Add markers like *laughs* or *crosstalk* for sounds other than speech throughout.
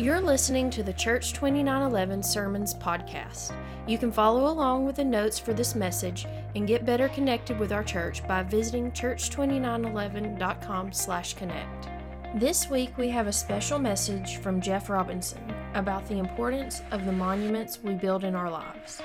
You're listening to the Church 2911 Sermons podcast. You can follow along with the notes for this message and get better connected with our church by visiting church2911.com/connect. This week we have a special message from Jeff Robinson about the importance of the monuments we build in our lives.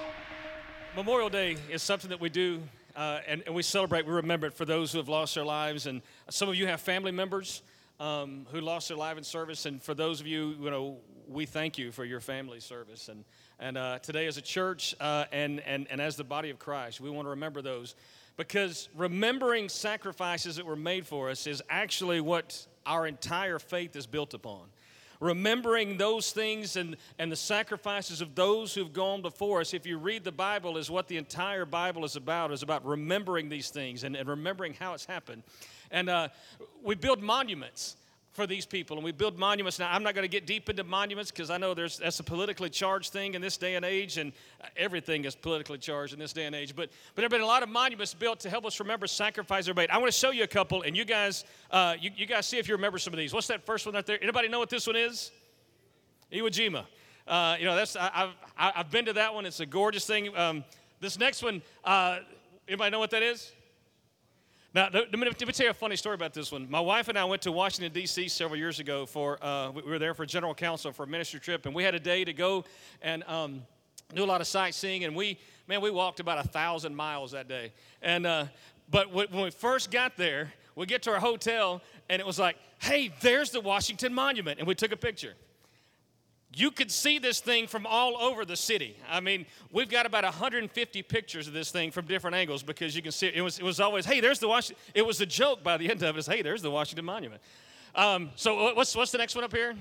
Memorial Day is something that we do uh, and, and, we celebrate, we remember it for those who have lost their lives. And some of you have family members um, who lost their life in service. And for those of you, you know, we thank you for your family service. And, and uh, today, as a church uh, and, and, and as the body of Christ, we want to remember those because remembering sacrifices that were made for us is actually what our entire faith is built upon remembering those things and, and the sacrifices of those who've gone before us. If you read the Bible, is what the entire Bible is about, is about remembering these things and, and remembering how it's happened. And uh, we build monuments for these people, and we build monuments. Now, I'm not going to get deep into monuments because I know there's that's a politically charged thing in this day and age, and everything is politically charged in this day and age. But but there have been a lot of monuments built to help us remember sacrifice made. I want to show you a couple, and you guys uh, you, you guys see if you remember some of these. What's that first one right there? Anybody know what this one is? Iwo Jima. Uh, you know that's I, have I've been to that one. It's a gorgeous thing. Um, this next one, uh, anybody know what that is? Now, let me, let me, tell you a funny story about this one. My wife and I went to Washington, D.C. several years ago for, uh, we were there for general council for a ministry trip, and we had a day to go and um, do a lot of sightseeing, and we, man, we walked about a thousand miles that day. And, uh, but when we first got there, we get to our hotel, and it was like, hey, there's the Washington Monument, and we took a picture you could see this thing from all over the city. I mean, we've got about 150 pictures of this thing from different angles because you can see it. It was, it was always, hey, there's the Washington. It was a joke by the end of it. Is, hey, there's the Washington Monument. Um, so what's, what's the next one up here?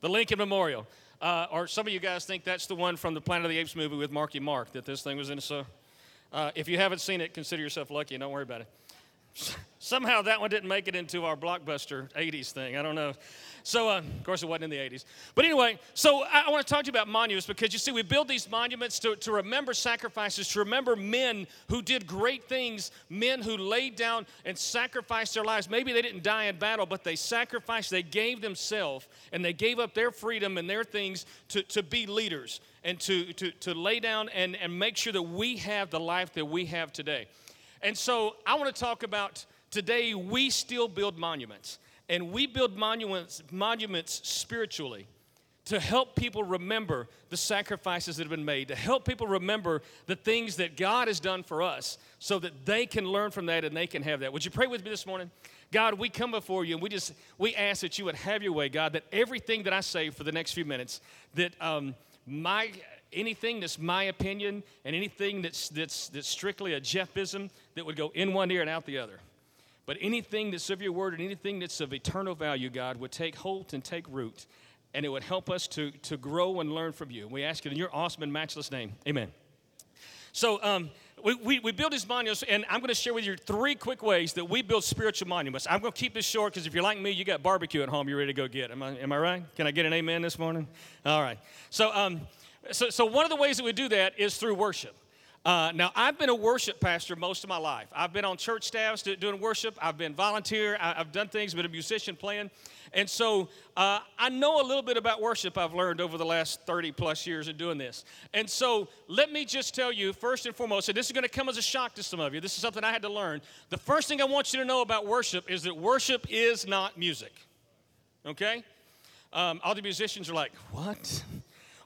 The Lincoln Memorial. Uh, or some of you guys think that's the one from the Planet of the Apes movie with Marky Mark that this thing was in. So uh, if you haven't seen it, consider yourself lucky don't worry about it. *laughs* Somehow that one didn't make it into our blockbuster 80s thing. I don't know. So, uh, of course, it wasn't in the 80s. But anyway, so I, I want to talk to you about monuments because you see, we build these monuments to, to remember sacrifices, to remember men who did great things, men who laid down and sacrificed their lives. Maybe they didn't die in battle, but they sacrificed, they gave themselves, and they gave up their freedom and their things to, to be leaders and to, to, to lay down and, and make sure that we have the life that we have today. And so I want to talk about today we still build monuments. And we build monuments, monuments spiritually to help people remember the sacrifices that have been made, to help people remember the things that God has done for us so that they can learn from that and they can have that. Would you pray with me this morning? God, we come before you and we just we ask that you would have your way, God, that everything that I say for the next few minutes, that um, my anything that's my opinion and anything that's, that's, that's strictly a Jeffism that would go in one ear and out the other. But anything that's of your word and anything that's of eternal value, God, would take hold and take root, and it would help us to, to grow and learn from you. We ask it in your awesome and matchless name. Amen. So, um, we, we, we, build these monuments, and I'm going to share with you three quick ways that we build spiritual monuments. I'm going to keep this short because if you're like me, you got barbecue at home you're ready to go get. Am I, am I right? Can I get an amen this morning? All right. So, um, so, so one of the ways that we do that is through worship. Uh, now, I've been a worship pastor most of my life. I've been on church staffs doing worship. I've been volunteer. I've done things, been a musician playing. And so uh, I know a little bit about worship I've learned over the last 30 plus years of doing this. And so let me just tell you, first and foremost, and this is going to come as a shock to some of you. This is something I had to learn. The first thing I want you to know about worship is that worship is not music. Okay? Um, all the musicians are like, what?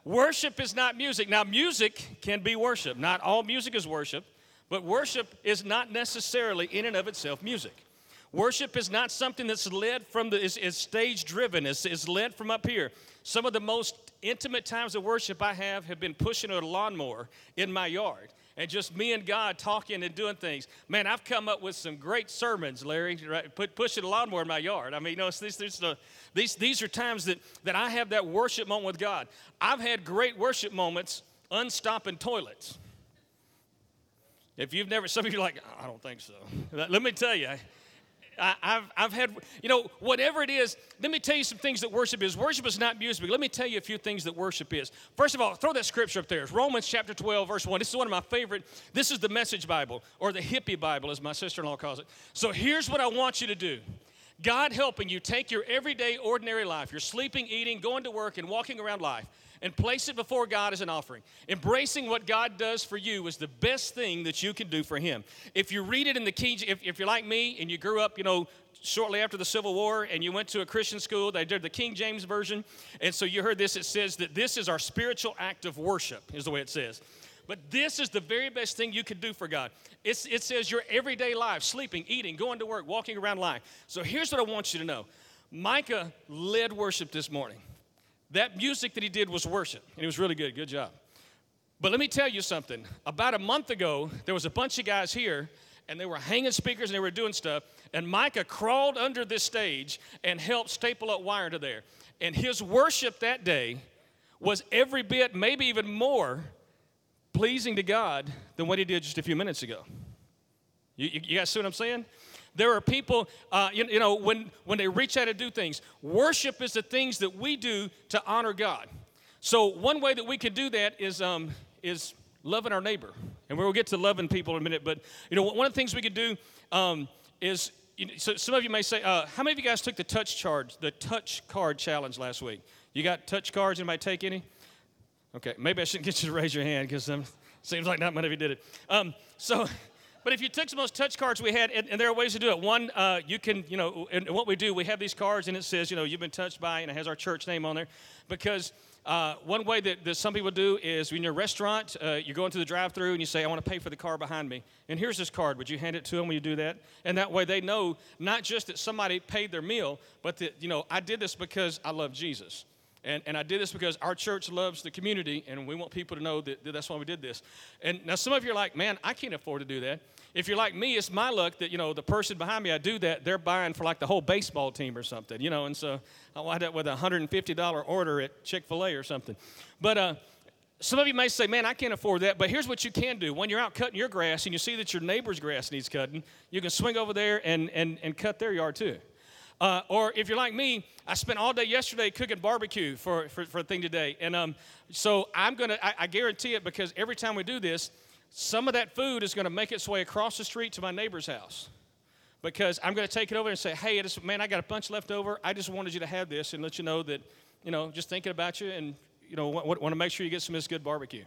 Worship is not music. Now, music can be worship. Not all music is worship, but worship is not necessarily in and of itself music. Worship is not something that's led from the, is, is stage driven, is, is led from up here. Some of the most intimate times of worship I have have been pushing a lawnmower in my yard and just me and God talking and doing things. Man, I've come up with some great sermons, Larry, right? Put, pushing a lawnmower in my yard. I mean, you know, these, these, uh, these, these are times that, that I have that worship moment with God. I've had great worship moments unstopping toilets. If you've never, some of you are like, I don't think so. Let me tell you, I, have I've had, you know, whatever it is, let me tell you some things that worship is. Worship is not music. Let me tell you a few things that worship is. First of all, throw that scripture up there. It's Romans chapter 12, verse 1. This is one of my favorite. This is the message Bible, or the hippie Bible, as my sister in law calls it. So here's what I want you to do God helping you take your everyday, ordinary life, your sleeping, eating, going to work, and walking around life, and place it before God as an offering. Embracing what God does for you is the best thing that you can do for Him. If you read it in the King, if, if you're like me and you grew up, you know, shortly after the Civil War and you went to a Christian school, they did the King James Version, and so you heard this, it says that this is our spiritual act of worship, is the way it says. But this is the very best thing you could do for God. It's, it says your everyday life, sleeping, eating, going to work, walking around life. So here's what I want you to know Micah led worship this morning. That music that he did was worship, and it was really good. Good job. But let me tell you something. About a month ago, there was a bunch of guys here, and they were hanging speakers and they were doing stuff. And Micah crawled under this stage and helped staple up wire to there. And his worship that day was every bit, maybe even more, pleasing to God than what he did just a few minutes ago. You, you, you guys see what I'm saying? There are people, uh, you, you know, when, when they reach out to do things, worship is the things that we do to honor God. So, one way that we could do that is, um, is loving our neighbor. And we'll get to loving people in a minute. But, you know, one of the things we could do um, is, you know, so some of you may say, uh, how many of you guys took the touch charge, the touch card challenge last week? You got touch cards? Anybody take any? Okay, maybe I shouldn't get you to raise your hand because um, seems like not many of you did it. Um, so, *laughs* but if you took some of those touch cards we had, and, and there are ways to do it. One, uh, you can, you know, and what we do, we have these cards and it says, you know, you've been touched by, and it has our church name on there. Because uh, one way that, that, some people do is when you're a restaurant, uh, you go into the drive through and you say, I want to pay for the car behind me. And here's this card. Would you hand it to them when you do that? And that way they know not just that somebody paid their meal, but that, you know, I did this because I love Jesus. And, and I did this because our church loves the community, and we want people to know that, that that's why we did this. And now some of you are like, man, I can't afford to do that. If you're like me, it's my luck that, you know, the person behind me, I do that, they're buying for like the whole baseball team or something, you know, and so I'll wind up with a $150 order at Chick fil A or something. But, uh, some of you may say, man, I can't afford that. But here's what you can do. When you're out cutting your grass and you see that your neighbor's grass needs cutting, you can swing over there and, and, and cut their yard too. Uh, or if you're like me, I spent all day yesterday cooking barbecue for, for, for a thing today. And um, so I'm going to, I guarantee it because every time we do this, some of that food is going to make its way across the street to my neighbor's house. Because I'm going to take it over and say, hey, man, I got a bunch left over. I just wanted you to have this and let you know that, you know, just thinking about you and, you know, want, want to make sure you get some of this good barbecue.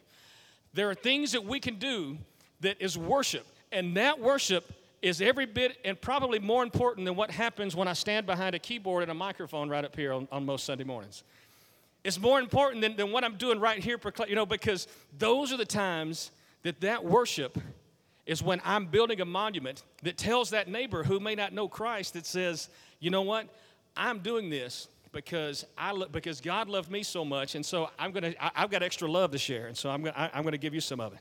There are things that we can do that is worship. And that worship is every bit and probably more important than what happens when I stand behind a keyboard and a microphone right up here on, on most Sunday mornings. It's more important than, than what I'm doing right here, you know, because those are the times that that worship is when I'm building a monument that tells that neighbor who may not know Christ that says, you know what, I'm doing this because I because God loved me so much, and so I'm gonna I, have got extra love to share, and so I'm gonna I, I'm gonna give you some of it.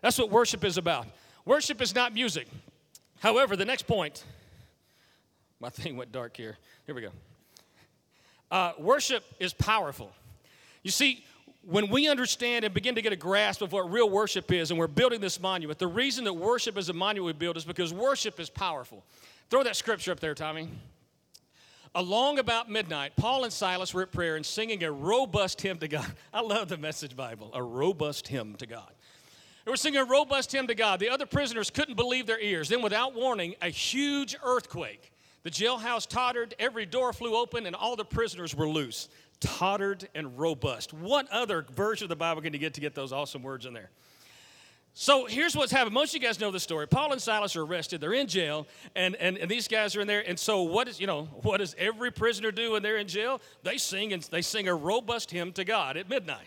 That's what worship is about. Worship is not music. However, the next point, my *laughs* thing went dark here. Here we go. Uh, worship is powerful. You see, when we understand and begin to get a grasp of what real worship is, and we're building this monument, the reason that worship is a monument we build is because worship is powerful. Throw that scripture up there, Tommy. Along about midnight, Paul and Silas were at prayer and singing a robust hymn to God. *laughs* I love the message Bible, a robust hymn to God. They were singing a robust hymn to God. The other prisoners couldn't believe their ears. Then, without warning, a huge earthquake. The jailhouse tottered, every door flew open, and all the prisoners were loose. Tottered and robust. What other version of the Bible can you get to get those awesome words in there? So here's what's happened. Most of you guys know the story. Paul and Silas are arrested. They're in jail, and, and, and these guys are in there. And so what is, you know, what does every prisoner do when they're in jail? They sing and they sing a robust hymn to God at midnight.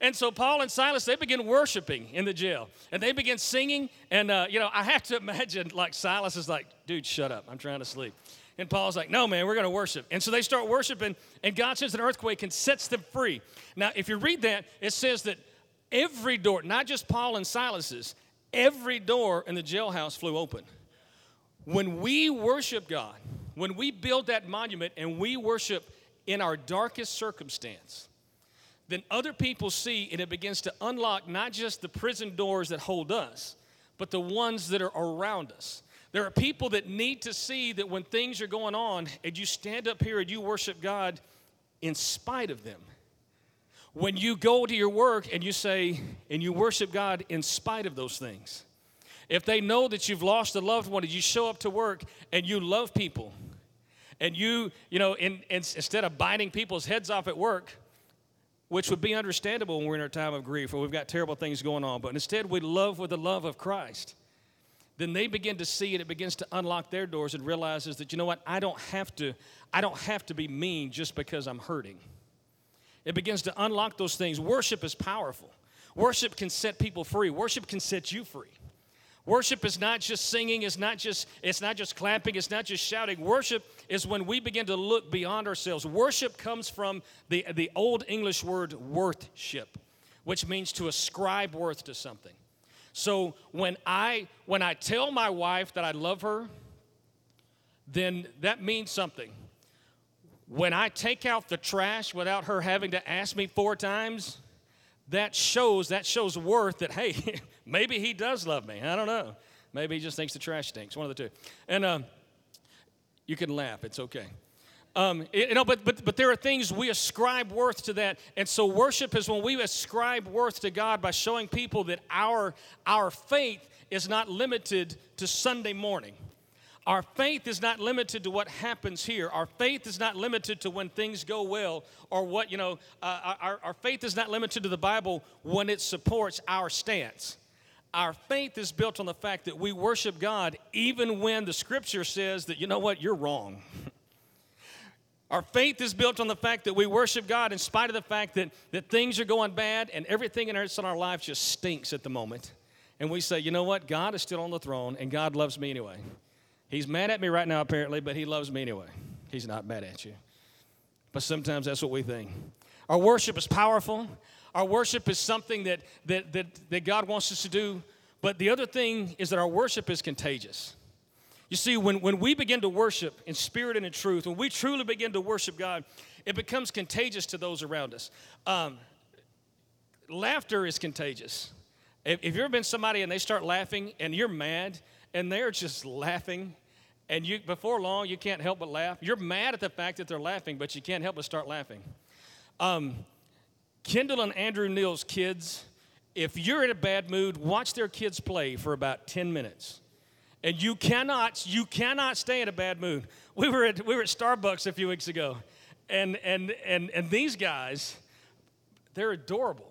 And so Paul and Silas, they begin worshiping in the jail. And they begin singing. And, uh, you know, I have to *laughs* imagine, like, Silas is like, dude, shut up. I'm trying to sleep. And Paul's like, no, man, we're going to worship. And so they start worshiping, and God sends an earthquake and sets them free. Now, if you read that, it says that every door, not just Paul and Silas's, every door in the jailhouse flew open. When we worship God, when we build that monument and we worship in our darkest circumstance, then other people see and it begins to unlock not just the prison doors that hold us, but the ones that are around us. There are people that need to see that when things are going on and you stand up here and you worship God in spite of them. When you go to your work and you say, and you worship God in spite of those things. If they know that you've lost a loved one and you show up to work and you love people, and you, you know, in, in, instead of biting people's heads off at work, which would be understandable when we're in our time of grief or we've got terrible things going on, but instead we love with the love of Christ, then they begin to see it. It begins to unlock their doors and realizes that, you know what, I don't have to, I don't have to be mean just because I'm hurting. It begins to unlock those things. Worship is powerful. Worship can set people free. Worship can set you free. Worship is not just singing, it's not just it's not just clapping, it's not just shouting. Worship is when we begin to look beyond ourselves. Worship comes from the, the old English word worthship, which means to ascribe worth to something. So when I when I tell my wife that I love her, then that means something. When I take out the trash without her having to ask me four times, that shows that shows worth that hey *laughs* maybe he does love me. I don't know. Maybe he just thinks the trash stinks. One of the two. And um, you can laugh. It's okay. Um, you know but, but but there are things we ascribe worth to that. And so worship is when we ascribe worth to god by showing people that our our faith is not limited to sunday morning our faith is not limited to what happens here. Our faith is not limited to when things go well or what, you know, uh, our, our faith is not limited to the Bible when it supports our stance. Our faith is built on the fact that we worship God even when the scripture says that, you know what, you're wrong. *laughs* Our faith is built on the fact that we worship God in spite of the fact that, that things are going bad and everything in our, in our life just stinks at the moment. And we say, you know what, God is still on the throne and God loves me anyway. He's mad at me right now, apparently, but he loves me anyway. He's not mad at you. But sometimes that's what we think. Our worship is powerful. Our worship is something that, that, that, that God wants us to do. But the other thing is that our worship is contagious. You see, when, when we begin to worship in spirit and in truth, when we truly begin to worship God, it becomes contagious to those around us. Um, laughter is contagious. If, if you've ever been somebody and they start laughing and you're mad and they're just laughing and you before long you can't help but laugh. You're mad at the fact that they're laughing but you can't help but start laughing. Um, kendall and andrew neal's kids if you're in a bad mood watch their kids play for about 10 minutes. And you cannot you cannot stay in a bad mood. We were at we were at starbucks a few weeks ago and and and and these guys they're adorable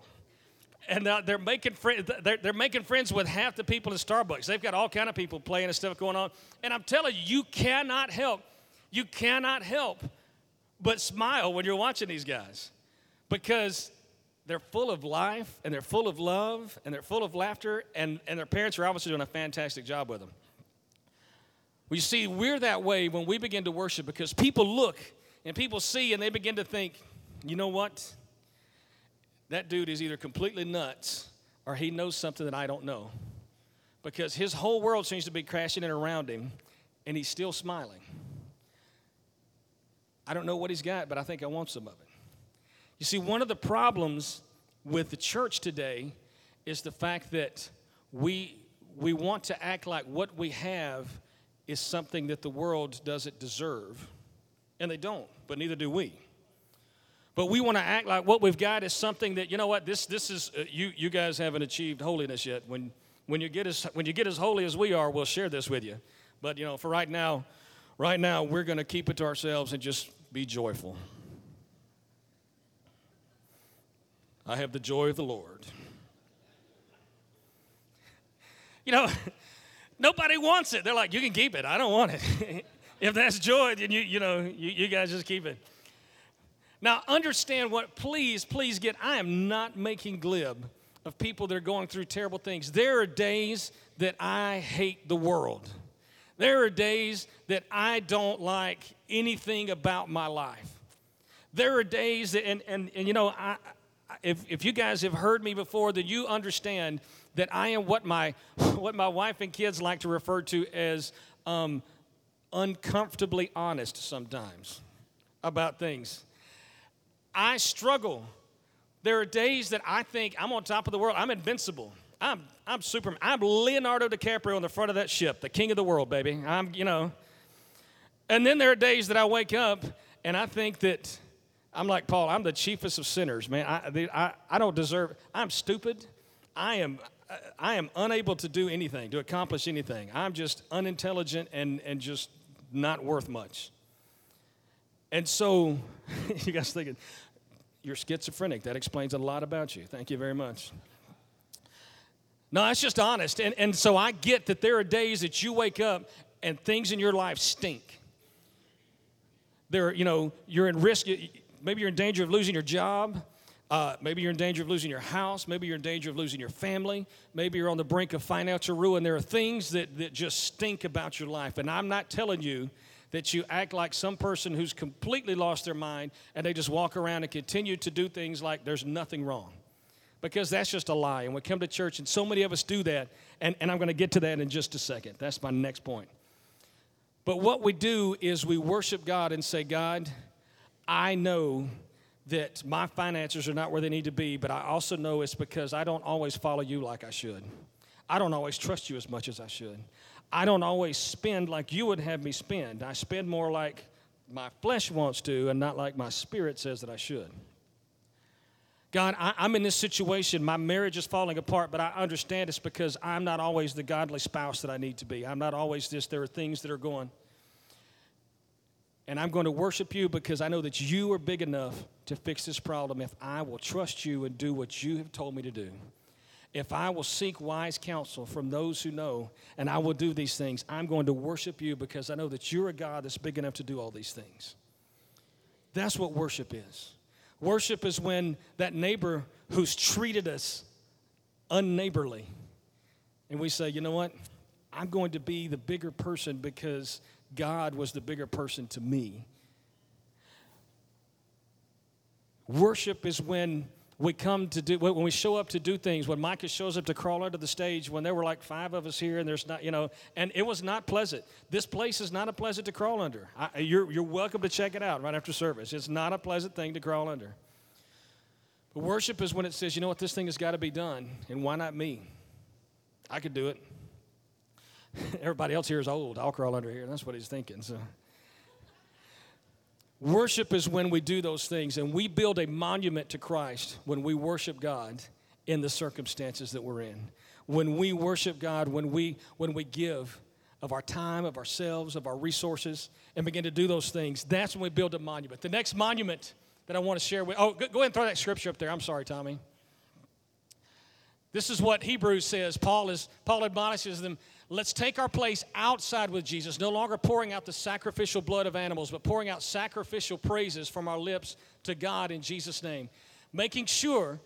and they're making friends. They're, they're making friends with half the people in Starbucks. They've got all kind of people playing and stuff going on. And I'm telling you, you cannot help. You cannot help but smile when you're watching these guys because they're full of life and they're full of love and they're full of laughter and, and their parents are obviously doing a fantastic job with them. You see, we're that way when we begin to worship because people look and people see and they begin to think, you know what? That dude is either completely nuts or he knows something that I don't know. Because his whole world seems to be crashing in around him and he's still smiling. I don't know what he's got, but I think I want some of it. You see, one of the problems with the church today is the fact that we, we want to act like what we have is something that the world doesn't deserve. And they don't, but neither do we. But we want to act like what we've got is something that, you know what, this, this is, uh, you, you guys haven't achieved holiness yet. When, when, you get as, when you get as holy as we are, we'll share this with you. But, you know, for right now, right now, we're going to keep it to ourselves and just be joyful. I have the joy of the Lord. You know, *laughs* nobody wants it. They're like, you can keep it. I don't want it. *laughs* if that's joy, then you, you know, you, you guys just keep it. Now, understand what, please, please get, I am not making glib of people that are going through terrible things. There are days that I hate the world. There are days that I don't like anything about my life. There are days that, and, and, and you know, I, if, if you guys have heard me before, then you understand that I am what my, *laughs* what my wife and kids like to refer to as um, uncomfortably honest sometimes about things. I struggle. There are days that I think I'm on top of the world. I'm invincible. I'm I'm Superman. I'm Leonardo DiCaprio on the front of that ship, the king of the world, baby. I'm, you know. And then there are days that I wake up and I think that I'm like Paul. I'm the chiefest of sinners, man. I I, I don't deserve. I'm stupid. I am I am unable to do anything, to accomplish anything. I'm just unintelligent and and just not worth much. And so, *laughs* you guys thinking, you're schizophrenic. That explains a lot about you. Thank you very much. No, that's just honest. And, and so I get that there are days that you wake up and things in your life stink. There, you know, you're in risk. Maybe you're in danger of losing your job. Uh, maybe you're in danger of losing your house. Maybe you're in danger of losing your family. Maybe you're on the brink of financial ruin. There are things that, that just stink about your life. And I'm not telling you that you act like some person who's completely lost their mind and they just walk around and continue to do things like there's nothing wrong. Because that's just a lie. And we come to church, and so many of us do that. And, and I'm going to get to that in just a second. That's my next point. But what we do is we worship God and say, God, I know that my finances are not where they need to be, but I also know it's because I don't always follow you like I should. I don't always trust you as much as I should. I don't always spend like you would have me spend. I spend more like my flesh wants to and not like my spirit says that I should. God, I, am in this situation. My marriage is falling apart, but I understand it's because I'm not always the godly spouse that I need to be. I'm not always this. There are things that are going. And I'm going to worship you because I know that you are big enough to fix this problem if I will trust you and do what you have told me to do. If I will seek wise counsel from those who know, and I will do these things, I'm going to worship you because I know that you're a God that's big enough to do all these things. That's what worship is. Worship is when that neighbor who's treated us unneighborly, and we say, you know what? I'm going to be the bigger person because God was the bigger person to me. Worship is when we come to do when we show up to do things when micah shows up to crawl under the stage when there were like five of us here and there's not you know and it was not pleasant. This place is not a pleasant to crawl under. I, you're, you're welcome to check it out right after service. It's not a pleasant thing to crawl under. But worship is when it says you know what? This thing has got to be done and why not me? I could do it. *laughs* Everybody else here is old. I'll crawl under here. That's what he's thinking so Worship is when we do those things, and we build a monument to Christ when we worship God in the circumstances that we're in. When we worship God, when we when we give of our time, of ourselves, of our resources, and begin to do those things, that's when we build a monument. The next monument that I want to share with oh, go, go ahead and throw that scripture up there. I'm sorry, Tommy. This is what Hebrews says. Paul is Paul admonishes them Let's take our place outside with Jesus, no longer pouring out the sacrificial blood of animals, but pouring out sacrificial praises from our lips to God in Jesus' name. Making sure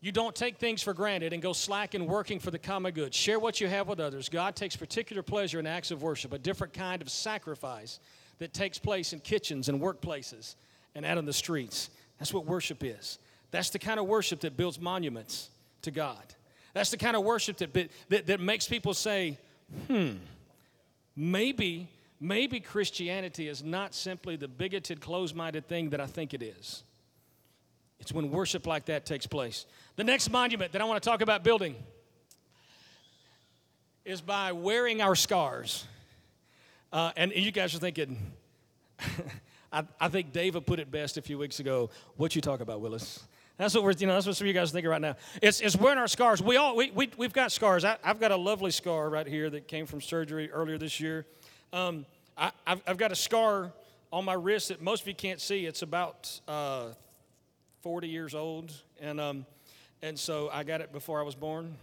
you don't take things for granted and go slack in working for the common good. Share what you have with others. God takes particular pleasure in acts of worship, a different kind of sacrifice that takes place in kitchens and workplaces and out on the streets. That's what worship is. That's the kind of worship that builds monuments to God. That's the kind of worship that, that, that makes people say, hmm, maybe, maybe Christianity is not simply the bigoted, closed minded thing that I think it is. It's when worship like that takes place. The next monument that I want to talk about building is by wearing our scars. Uh, and you guys are thinking, *laughs* I, I, think David put it best a few weeks ago. What you talk about, Willis? That's what we're, you know, that's what some of you guys are thinking right now. It's, it's wearing our scars. We all, we, we, we've got scars. I, have got a lovely scar right here that came from surgery earlier this year. Um, I, have I've got a scar on my wrist that most of you can't see. It's about uh, 40 years old. And, um, and so I got it before I was born.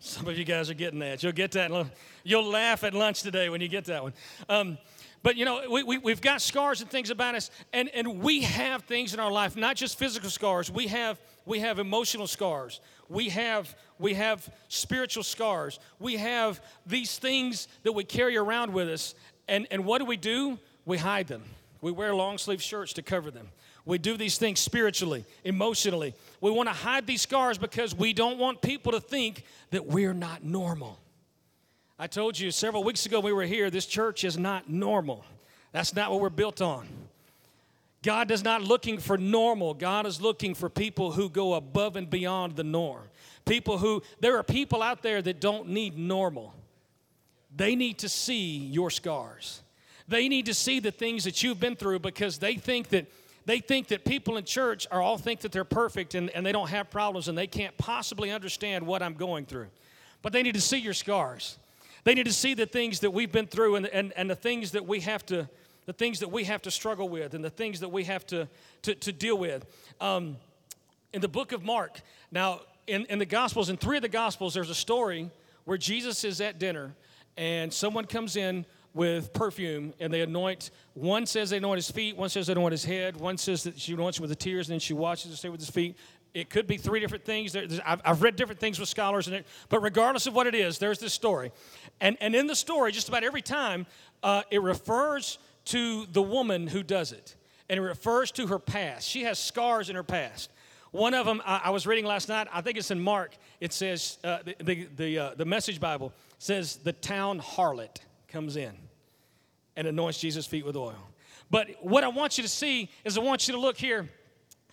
Some of you guys are getting that. You'll get that. You'll laugh at lunch today when you get that one. Um, but you know, we, we, we've got scars and things about us, and, and we have things in our life, not just physical scars. We have we have emotional scars. We have we have spiritual scars. We have these things that we carry around with us. And, and what do we do? We hide them. We wear long sleeve shirts to cover them. We do these things spiritually, emotionally. We want to hide these scars because we don't want people to think that we're not normal. I told you several weeks ago we were here, this church is not normal. That's not what we're built on. God is not looking for normal. God is looking for people who go above and beyond the norm. People who, there are people out there that don't need normal. They need to see your scars. They need to see the things that you've been through because they think that they think that people in church are all think that they're perfect and, and they don't have problems and they can't possibly understand what I'm going through. But they need to see your scars. They need to see the things that we've been through and, and, and the things that we have to the things that we have to struggle with and the things that we have to, to, to deal with. Um, in the book of Mark, now in, in the Gospels, in three of the Gospels, there's a story where Jesus is at dinner and someone comes in with perfume and they anoint one says they anoint his feet one says they anoint his head one says that she anoints with the tears and then she washes his feet with his feet it could be three different things I've, read different things with scholars but regardless of what it is there's this story and, and in the story just about every time uh, it refers to the woman who does it and it refers to her past she has scars in her past one of them I, I was reading last night. I think it's in Mark. It says uh, the the the, uh, the Message Bible says the town harlot comes in and anoints Jesus' feet with oil. But what I want you to see is I want you to look here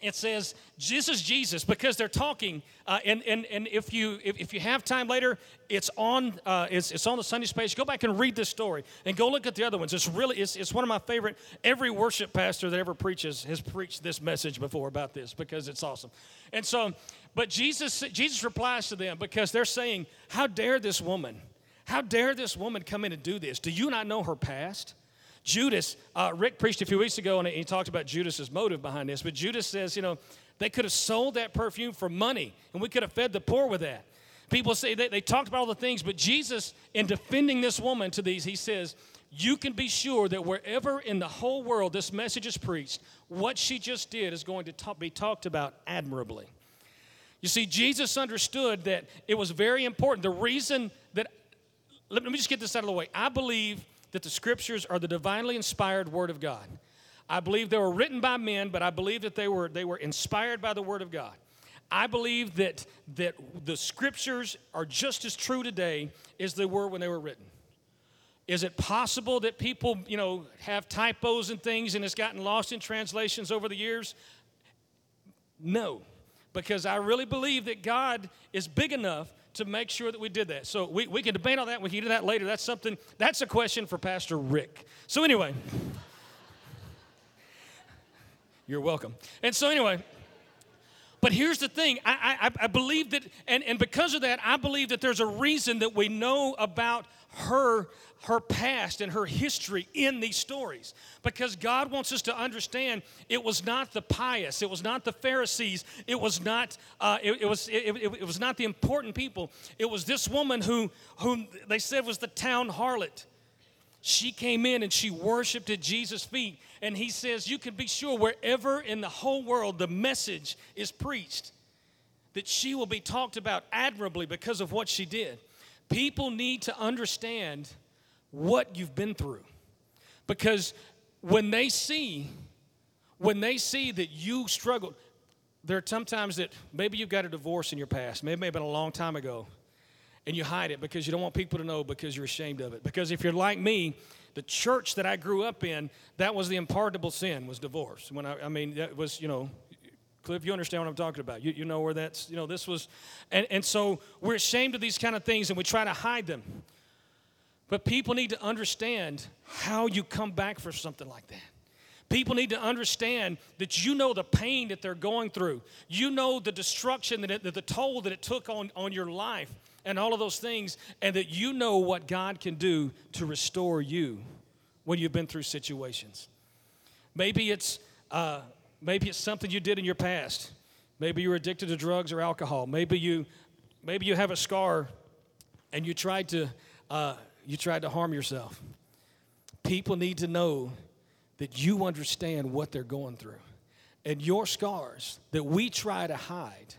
it says this is jesus because they're talking uh, and, and, and if you if, if you have time later it's on uh, it's, it's on the sunday space. Go back and read this story and go look at the other ones. It's really it's, it's one of my favorite. Every worship pastor that ever preaches has preached this message before about this because it's awesome. And so but jesus jesus replies to them because they're saying how dare this woman how dare this woman come in and do this? Do you not know her past Judas, uh, Rick preached a few weeks ago and he talked about Judas's motive behind this, but Judas says, you know, they could have sold that perfume for money and we could have fed the poor with that. People say they, they talked about all the things, but Jesus, in defending this woman to these, he says, You can be sure that wherever in the whole world this message is preached, what she just did is going to be talked about admirably. You see, Jesus understood that it was very important. The reason that, let me just get this out of the way. I believe that the scriptures are the divinely inspired word of God. I believe they were written by men, but I believe that they were, they were inspired by the word of God. I believe that, that the scriptures are just as true today as they were when they were written. Is it possible that people, you know, have typos and things and it's gotten lost in translations over the years? No, because I really believe that God is big enough to make sure that we did that. So we, we can debate on that. We can do that later. That's something, that's a question for Pastor Rick. So anyway, you're welcome. And so anyway, but here's the thing I, I, I believe that, and, and because of that, I believe that there's a reason that we know about her her past and her history in these stories because God wants us to understand it was not the pious, it was not the Pharisees, it was not uh, it, it, was it, it, it, was not the important people. It was this woman who whom they said was the town harlot. She came in and she worshiped at Jesus' feet, and he says, "You can be sure wherever in the whole world the message is preached." That she will be talked about admirably because of what she did. People need to understand what you've been through. Because when they see, when they see that you struggled, there are sometimes that maybe you've got a divorce in your past, maybe it been a long time ago, and you hide it because you don't want people to know because you're ashamed of it. Because if you're like me, the church that I grew up in, that was the unpardonable sin, was divorce. When I, I mean, that was, you know, Cliff, you understand what I'm talking about. You, you know where that's, you know, this was, and, and so we're ashamed of these kind of things and we try to hide them. But people need to understand how you come back for something like that. People need to understand that you know the pain that they're going through. You know the destruction, that, it, the toll that it took on, on your life and all of those things, and that you know what God can do to restore you when you've been through situations. Maybe it's, uh, maybe it's something you did in your past. Maybe you were addicted to drugs or alcohol. Maybe you, maybe you have a scar and you tried to uh, you tried to harm yourself. People need to know that you understand what they're going through. And your scars that we try to hide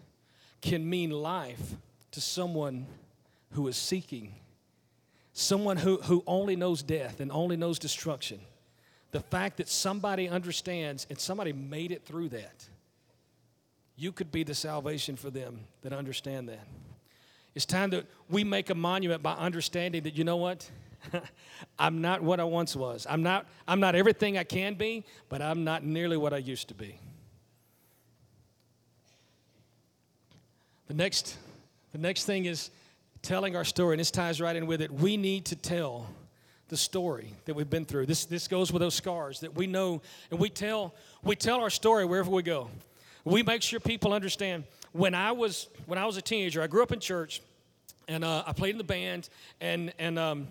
can mean life to someone who is seeking, someone who, who only knows death and only knows destruction. The fact that somebody understands and somebody made it through that, you could be the salvation for them that understand that. It's time that we make a monument by understanding that, you know what? *laughs* I'm not what I once was. I'm not, I'm not everything I can be, but I'm not nearly what I used to be. The next, the next thing is telling our story, and this ties right in with it. We need to tell the story that we've been through. This, this goes with those scars that we know, and we tell, we tell our story wherever we go. We make sure people understand when I was when I was a teenager, I grew up in church, and uh, I played in the band, and and um,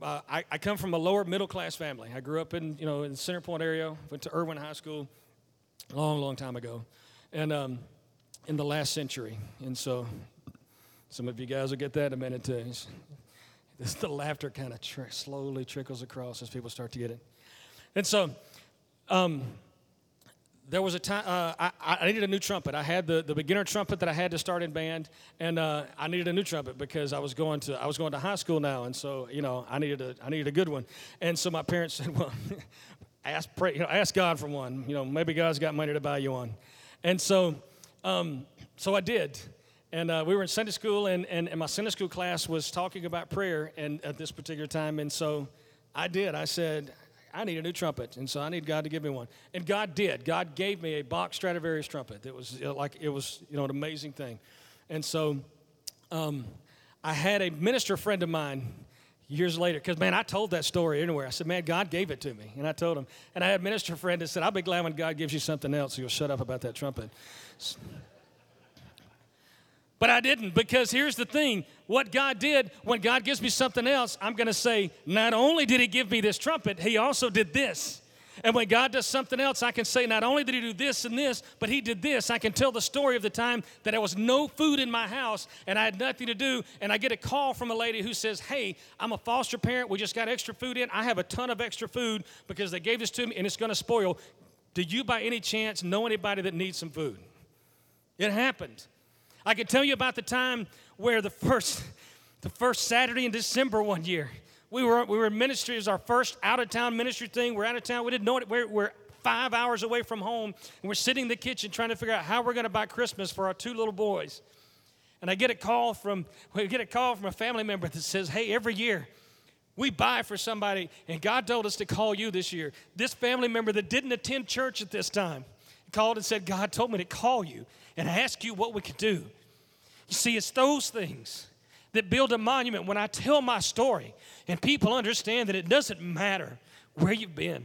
uh, I, I come from a lower middle class family. I grew up in, you know, in the Center Point area, went to Erwin High School a long, long time ago, and um, in the last century. And so some of you guys will get that in a minute too. This, the laughter kind of tr- slowly trickles across as people start to get it. And so, um, there was a time uh, I, I, needed a new trumpet. I had the, the beginner trumpet that I had to start in band, and uh, I needed a new trumpet because I was going to I was going to high school now, and so you know I needed a I needed a good one. And so my parents *laughs* said, "Well, ask pray, you know, ask God for one. You know, maybe God's got money to buy you one." And so, um, so I did. And uh, we were in Sunday school, and, and, and my Sunday school class was talking about prayer and at this particular time. And so I did. I said, I need a new trumpet, and so I need God to give me one. And God did. God gave me a Bach Stradivarius trumpet. It was like it was, you know, an amazing thing. And so, um, I had a minister friend of mine years later, because man, I told that story anywhere. I said, man, God gave it to me, and I told him. And I had a minister friend that said, I'll be glad when God gives you something else, you'll shut up about that trumpet. But I didn't because here's the thing what God did, when God gives me something else, I'm going to say, not only did He give me this trumpet, He also did this. And when God does something else, I can say, not only did He do this and this, but He did this. I can tell the story of the time that there was no food in my house and I had nothing to do. And I get a call from a lady who says, Hey, I'm a foster parent. We just got extra food in. I have a ton of extra food because they gave this to me and it's going to spoil. Do you, by any chance, know anybody that needs some food? It happened. I can tell you about the time where the first, the first Saturday in December one year, we were, we were in ministry. It was our first out of town ministry thing. We're out of town. We didn't know it. We're, we're five hours away from home, and we're sitting in the kitchen trying to figure out how we're going to buy Christmas for our two little boys. And I get a call from we get a call from a family member that says, "Hey, every year we buy for somebody, and God told us to call you this year." This family member that didn't attend church at this time called and said, "God told me to call you and ask you what we could do." You see, it's those things that build a monument when I tell my story and people understand that it doesn't matter where you've been.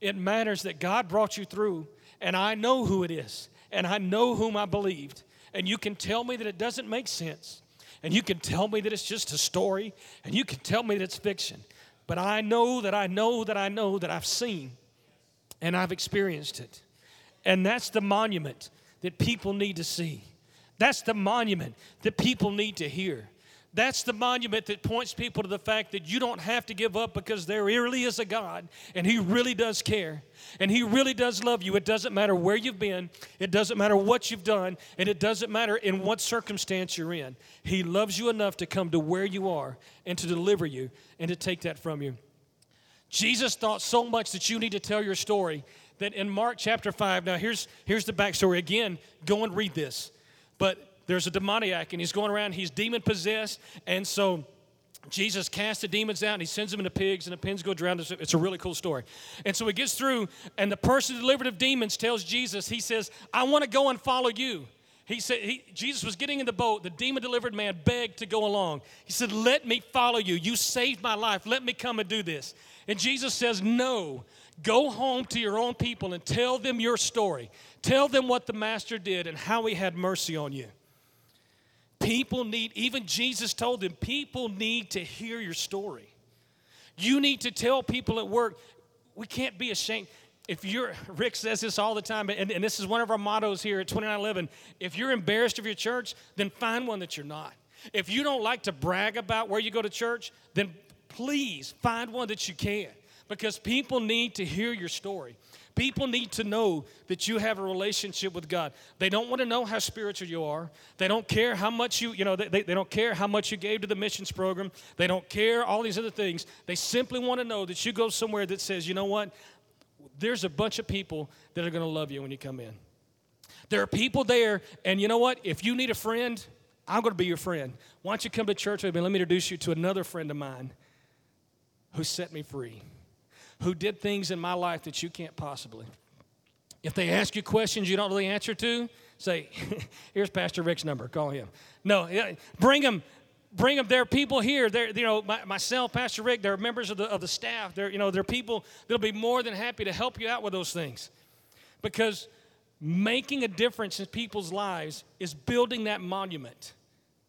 It matters that God brought you through, and I know who it is, and I know whom I believed. And you can tell me that it doesn't make sense, and you can tell me that it's just a story, and you can tell me that it's fiction. But I know that I know that I know that I've seen and I've experienced it. And that's the monument that people need to see. That's the monument that people need to hear. That's the monument that points people to the fact that you don't have to give up because there really is a God and He really does care and He really does love you. It doesn't matter where you've been, it doesn't matter what you've done, and it doesn't matter in what circumstance you're in. He loves you enough to come to where you are and to deliver you and to take that from you. Jesus thought so much that you need to tell your story that in Mark chapter 5, now here's, here's the backstory. Again, go and read this. But there's a demoniac and he's going around, he's demon possessed. And so Jesus casts the demons out and he sends them into pigs, and the pigs go drown. It's a really cool story. And so he gets through, and the person delivered of demons tells Jesus, he says, I want to go and follow you. He said, he, Jesus was getting in the boat. The demon delivered man begged to go along. He said, Let me follow you. You saved my life. Let me come and do this. And Jesus says, No, go home to your own people and tell them your story. Tell them what the master did and how he had mercy on you. People need, even Jesus told them, people need to hear your story. You need to tell people at work, we can't be ashamed. If you're, Rick says this all the time, and, and this is one of our mottos here at 2911 if you're embarrassed of your church, then find one that you're not. If you don't like to brag about where you go to church, then please find one that you can because people need to hear your story. People need to know that you have a relationship with God. They don't want to know how spiritual you are. They don't care how much you, you know, they, they don't care how much you gave to the missions program. They don't care all these other things. They simply want to know that you go somewhere that says, you know what? There's a bunch of people that are going to love you when you come in. There are people there, and you know what? If you need a friend, I'm going to be your friend. Why don't you come to church with me? Let me introduce you to another friend of mine who set me free who did things in my life that you can't possibly. If they ask you questions you don't really answer to, say, *laughs* "Here's Pastor Rick's number. Call him." No, bring them. Bring them. There are people here. There, you know, my, myself, Pastor Rick. There are members of the of the staff. There, you know, there are people that'll be more than happy to help you out with those things, because making a difference in people's lives is building that monument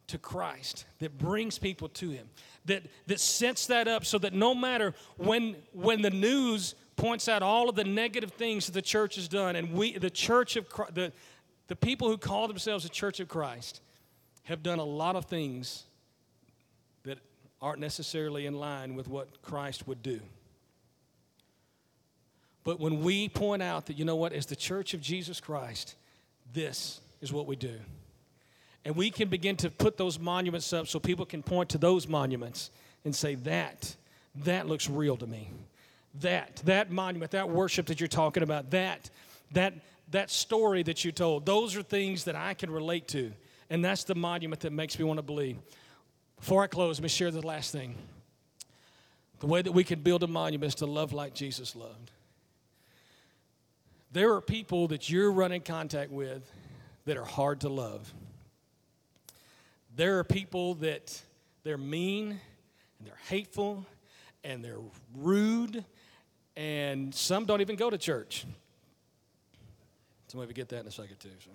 to Christ, that brings people to Him, that, that sets that up so that no matter when, when the news points out all of the negative things that the church has done, and we, the church of Christ, the, the people who call themselves the church of Christ, have done a lot of things that aren't necessarily in line with what Christ would do. But when we point out that, you know what, as the church of Jesus Christ, this is what we do. And we can begin to put those monuments up so people can point to those monuments and say, that, that looks real to me. That, that monument, that worship that you're talking about, that, that, that story that you told, those are things that I can relate to. And that's the monument that makes me want to believe. Before I close, let me share the last thing. The way that we can build a monument is to love like Jesus loved. There are people that you're running contact with that are hard to love. There are people that they're mean and they're hateful and they're rude and some don't even go to church. So maybe get that in a second too. So.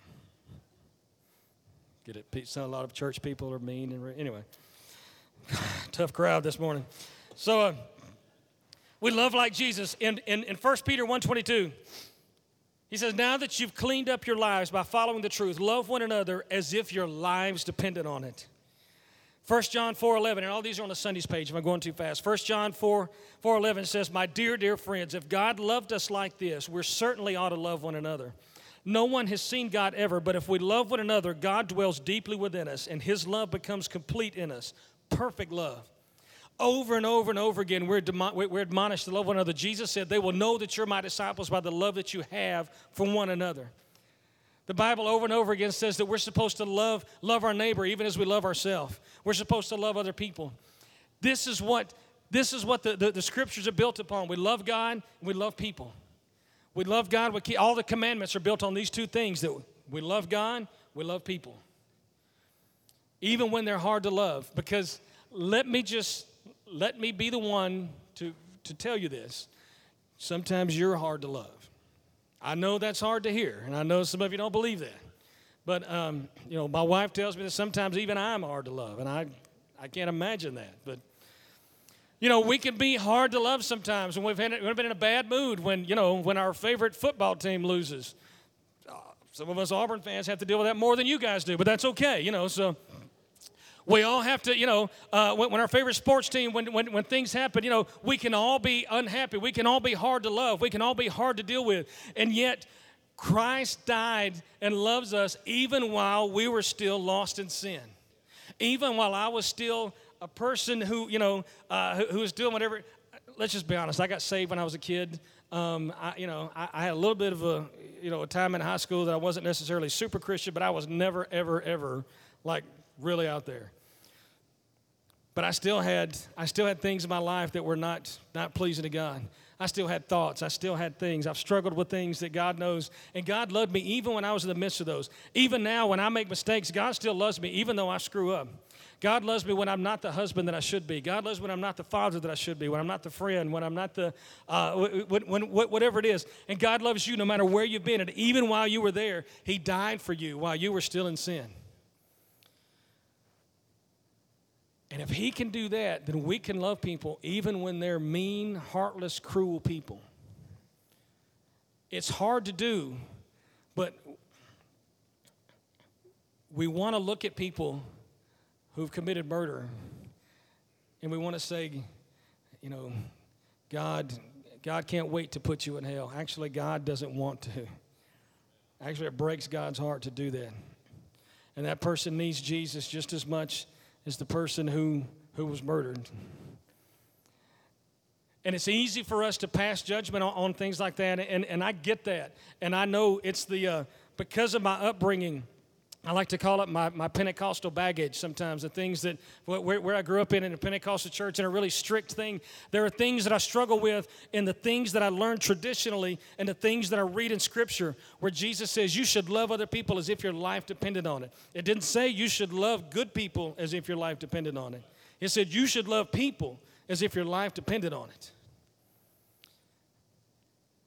Get it? Some, a lot of church people are mean and anyway. *sighs* Tough crowd this morning. So uh, we love like Jesus. In, in, in 1 Peter 1.22, he says, Now that you've cleaned up your lives by following the truth, love one another as if your lives depended on it. 1 John 4.11, and all these are on the Sundays page if I'm going too fast. 1 John 4, 4.11 says, My dear, dear friends, if God loved us like this, we certainly ought to love one another. No one has seen God ever, but if we love one another, God dwells deeply within us, and his love becomes complete in us. Perfect love. Over and over and over again, we're, we're admonished to love one another. Jesus said, They will know that you're my disciples by the love that you have for one another. The Bible over and over again says that we're supposed to love, love our neighbor even as we love ourselves. We're supposed to love other people. This is what, this is what the, the, the scriptures are built upon. We love God we love people. We love God. We keep, all the commandments are built on these two things that we love God, we love people. Even when they're hard to love. Because let me just, let me be the one to, to tell you this. Sometimes you're hard to love. I know that's hard to hear, and I know some of you don't believe that. But, um, you know, my wife tells me that sometimes even I'm hard to love, and I, I can't imagine that. But you know, we can be hard to love sometimes when we've, had, we've been in a bad mood when, you know, when our favorite football team loses. Uh, some of us Auburn fans have to deal with that more than you guys do, but that's okay, you know, so we all have to, you know, uh, when, when, our favorite sports team, when, when, when things happen, you know, we can all be unhappy. We can all be hard to love. We can all be hard to deal with. And yet, Christ died and loves us even while we were still lost in sin. Even while I was still a person who, you know, uh, who, who was doing whatever. Let's just be honest. I got saved when I was a kid. Um, I, you know, I, I, had a little bit of a, you know, a time in high school that I wasn't necessarily super Christian, but I was never, ever, ever like really out there. But I still had, I still had things in my life that were not, not pleasing to God. I still had thoughts. I still had things. I've struggled with things that God knows. And God loved me even when I was in the midst of those. Even now, when I make mistakes, God still loves me even though I screw up. God loves me when I'm not the husband that I should be. God loves me when I'm not the father that I should be, when I'm not the friend, when I'm not the, uh, when, when, whatever it is. And God loves you no matter where you've been. And even while you were there, He died for you while you were still in sin. And if He can do that, then we can love people even when they're mean, heartless, cruel people. It's hard to do, but we want to look at people who've committed murder. And we want to say, you know, God, God can't wait to put you in hell. Actually, God doesn't want to. Actually, it breaks God's heart to do that. And that person needs Jesus just as much as the person who, who was murdered. And it's easy for us to pass judgment on, on things like that, and, and I get that. And I know it's the, uh, because of my upbringing, I like to call it my, my Pentecostal baggage sometimes, the things that where, where I grew up in in a Pentecostal church and a really strict thing. There are things that I struggle with in the things that I learned traditionally and the things that I read in Scripture where Jesus says you should love other people as if your life depended on it. It didn't say you should love good people as if your life depended on it. It said you should love people as if your life depended on it.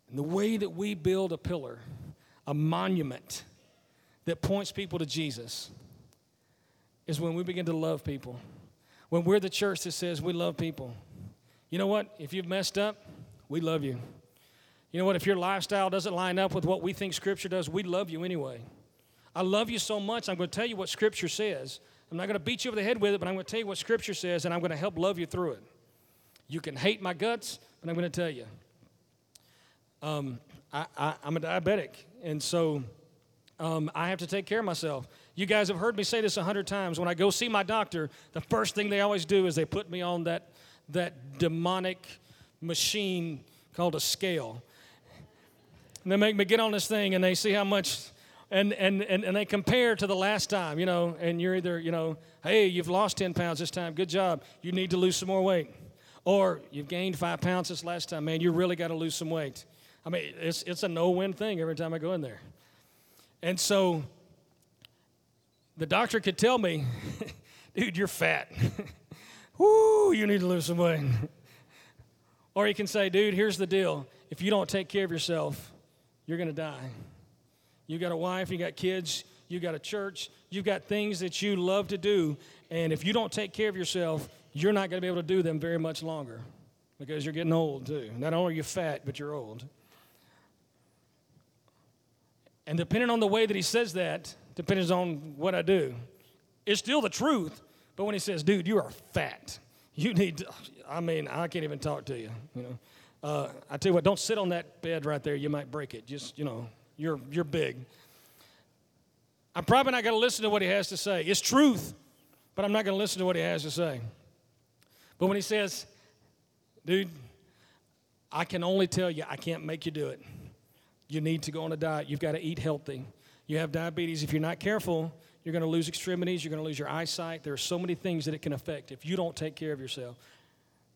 And the way that we build a pillar, a monument, that points people to Jesus is when we begin to love people. When we're the church that says we love people. You know what? If you've messed up, we love you. You know what? If your lifestyle doesn't line up with what we think Scripture does, we love you anyway. I love you so much, I'm going to tell you what Scripture says. I'm not going to beat you over the head with it, but I'm going to tell you what Scripture says, and I'm going to help love you through it. You can hate my guts, but I'm going to tell you. Um, I, I, I'm a diabetic, and so um, I have to take care of myself. You guys have heard me say this a hundred times. When I go see my doctor, the first thing they always do is they put me on that, that demonic machine called a scale. And they make me get on this thing and they see how much, and, and, and, and they compare to the last time, you know, and you're either, you know, hey, you've lost 10 pounds this time, good job, you need to lose some more weight. Or you've gained five pounds this last time, man, you really got to lose some weight. I mean, it's, it's a no win thing every time I go in there. And so the doctor could tell me, *laughs* dude, you're fat. *laughs* Woo, you need to lose some weight. or he can say, dude, here's the deal. If you don't take care of yourself, you're going to die. You got a wife, you got kids, you got a church, you've got things that you love to do. And if you don't take care of yourself, you're not going to be able to do them very much longer because you're getting old too. Not only are you fat, but you're old. And depending on the way that he says that, depends on what I do. It's still the truth, but when he says, dude, you are fat, you need to, I mean, I can't even talk to you, you know. Uh, I tell you what, don't sit on that bed right there. You might break it. Just, you know, you're, you're big. I'm probably not going to listen to what he has to say. It's truth, but I'm not going to listen to what he has to say. But when he says, dude, I can only tell you, I can't make you do it. You need to go on a diet. You've got to eat healthy. You have diabetes. If you're not careful, you're going to lose extremities. You're going to lose your eyesight. There are so many things that it can affect if you don't take care of yourself.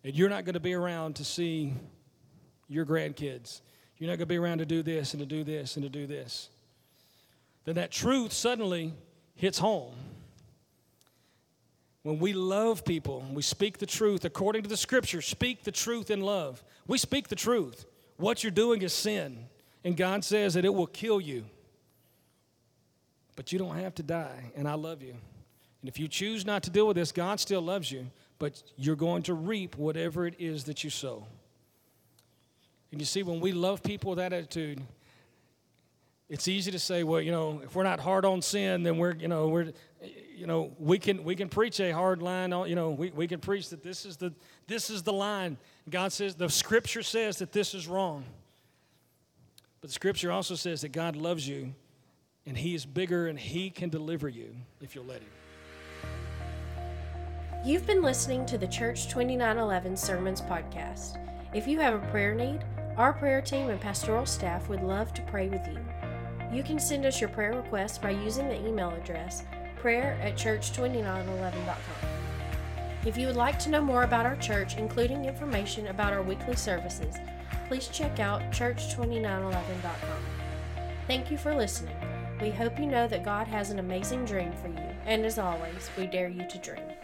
And you're not going to be around to see your grandkids. You're not going to be around to do this and to do this and to do this. Then that truth suddenly hits home. When we love people, we speak the truth according to the scripture, speak the truth in love. We speak the truth. What you're doing is sin. And God says that it will kill you. But you don't have to die, and I love you. And if you choose not to deal with this, God still loves you, but you're going to reap whatever it is that you sow. And you see, when we love people with that attitude, it's easy to say, well, you know, if we're not hard on sin, then we're, you know, we're, you know, we can we can preach a hard line. On, you know, we, we can preach that this is the this is the line. God says the Scripture says that this is wrong. But the Scripture also says that God loves you and He is bigger and He can deliver you if you'll let Him. You've been listening to the Church 2911 Sermons podcast. If you have a prayer need, our prayer team and pastoral staff would love to pray with you. You can send us your prayer requests by using the email address prayer at church2911.com. If you would like to know more about our church, including information about our weekly services, please check out church2911.com. Thank you for listening. We hope you know that God has an amazing dream for you, and as always, we dare you to dream.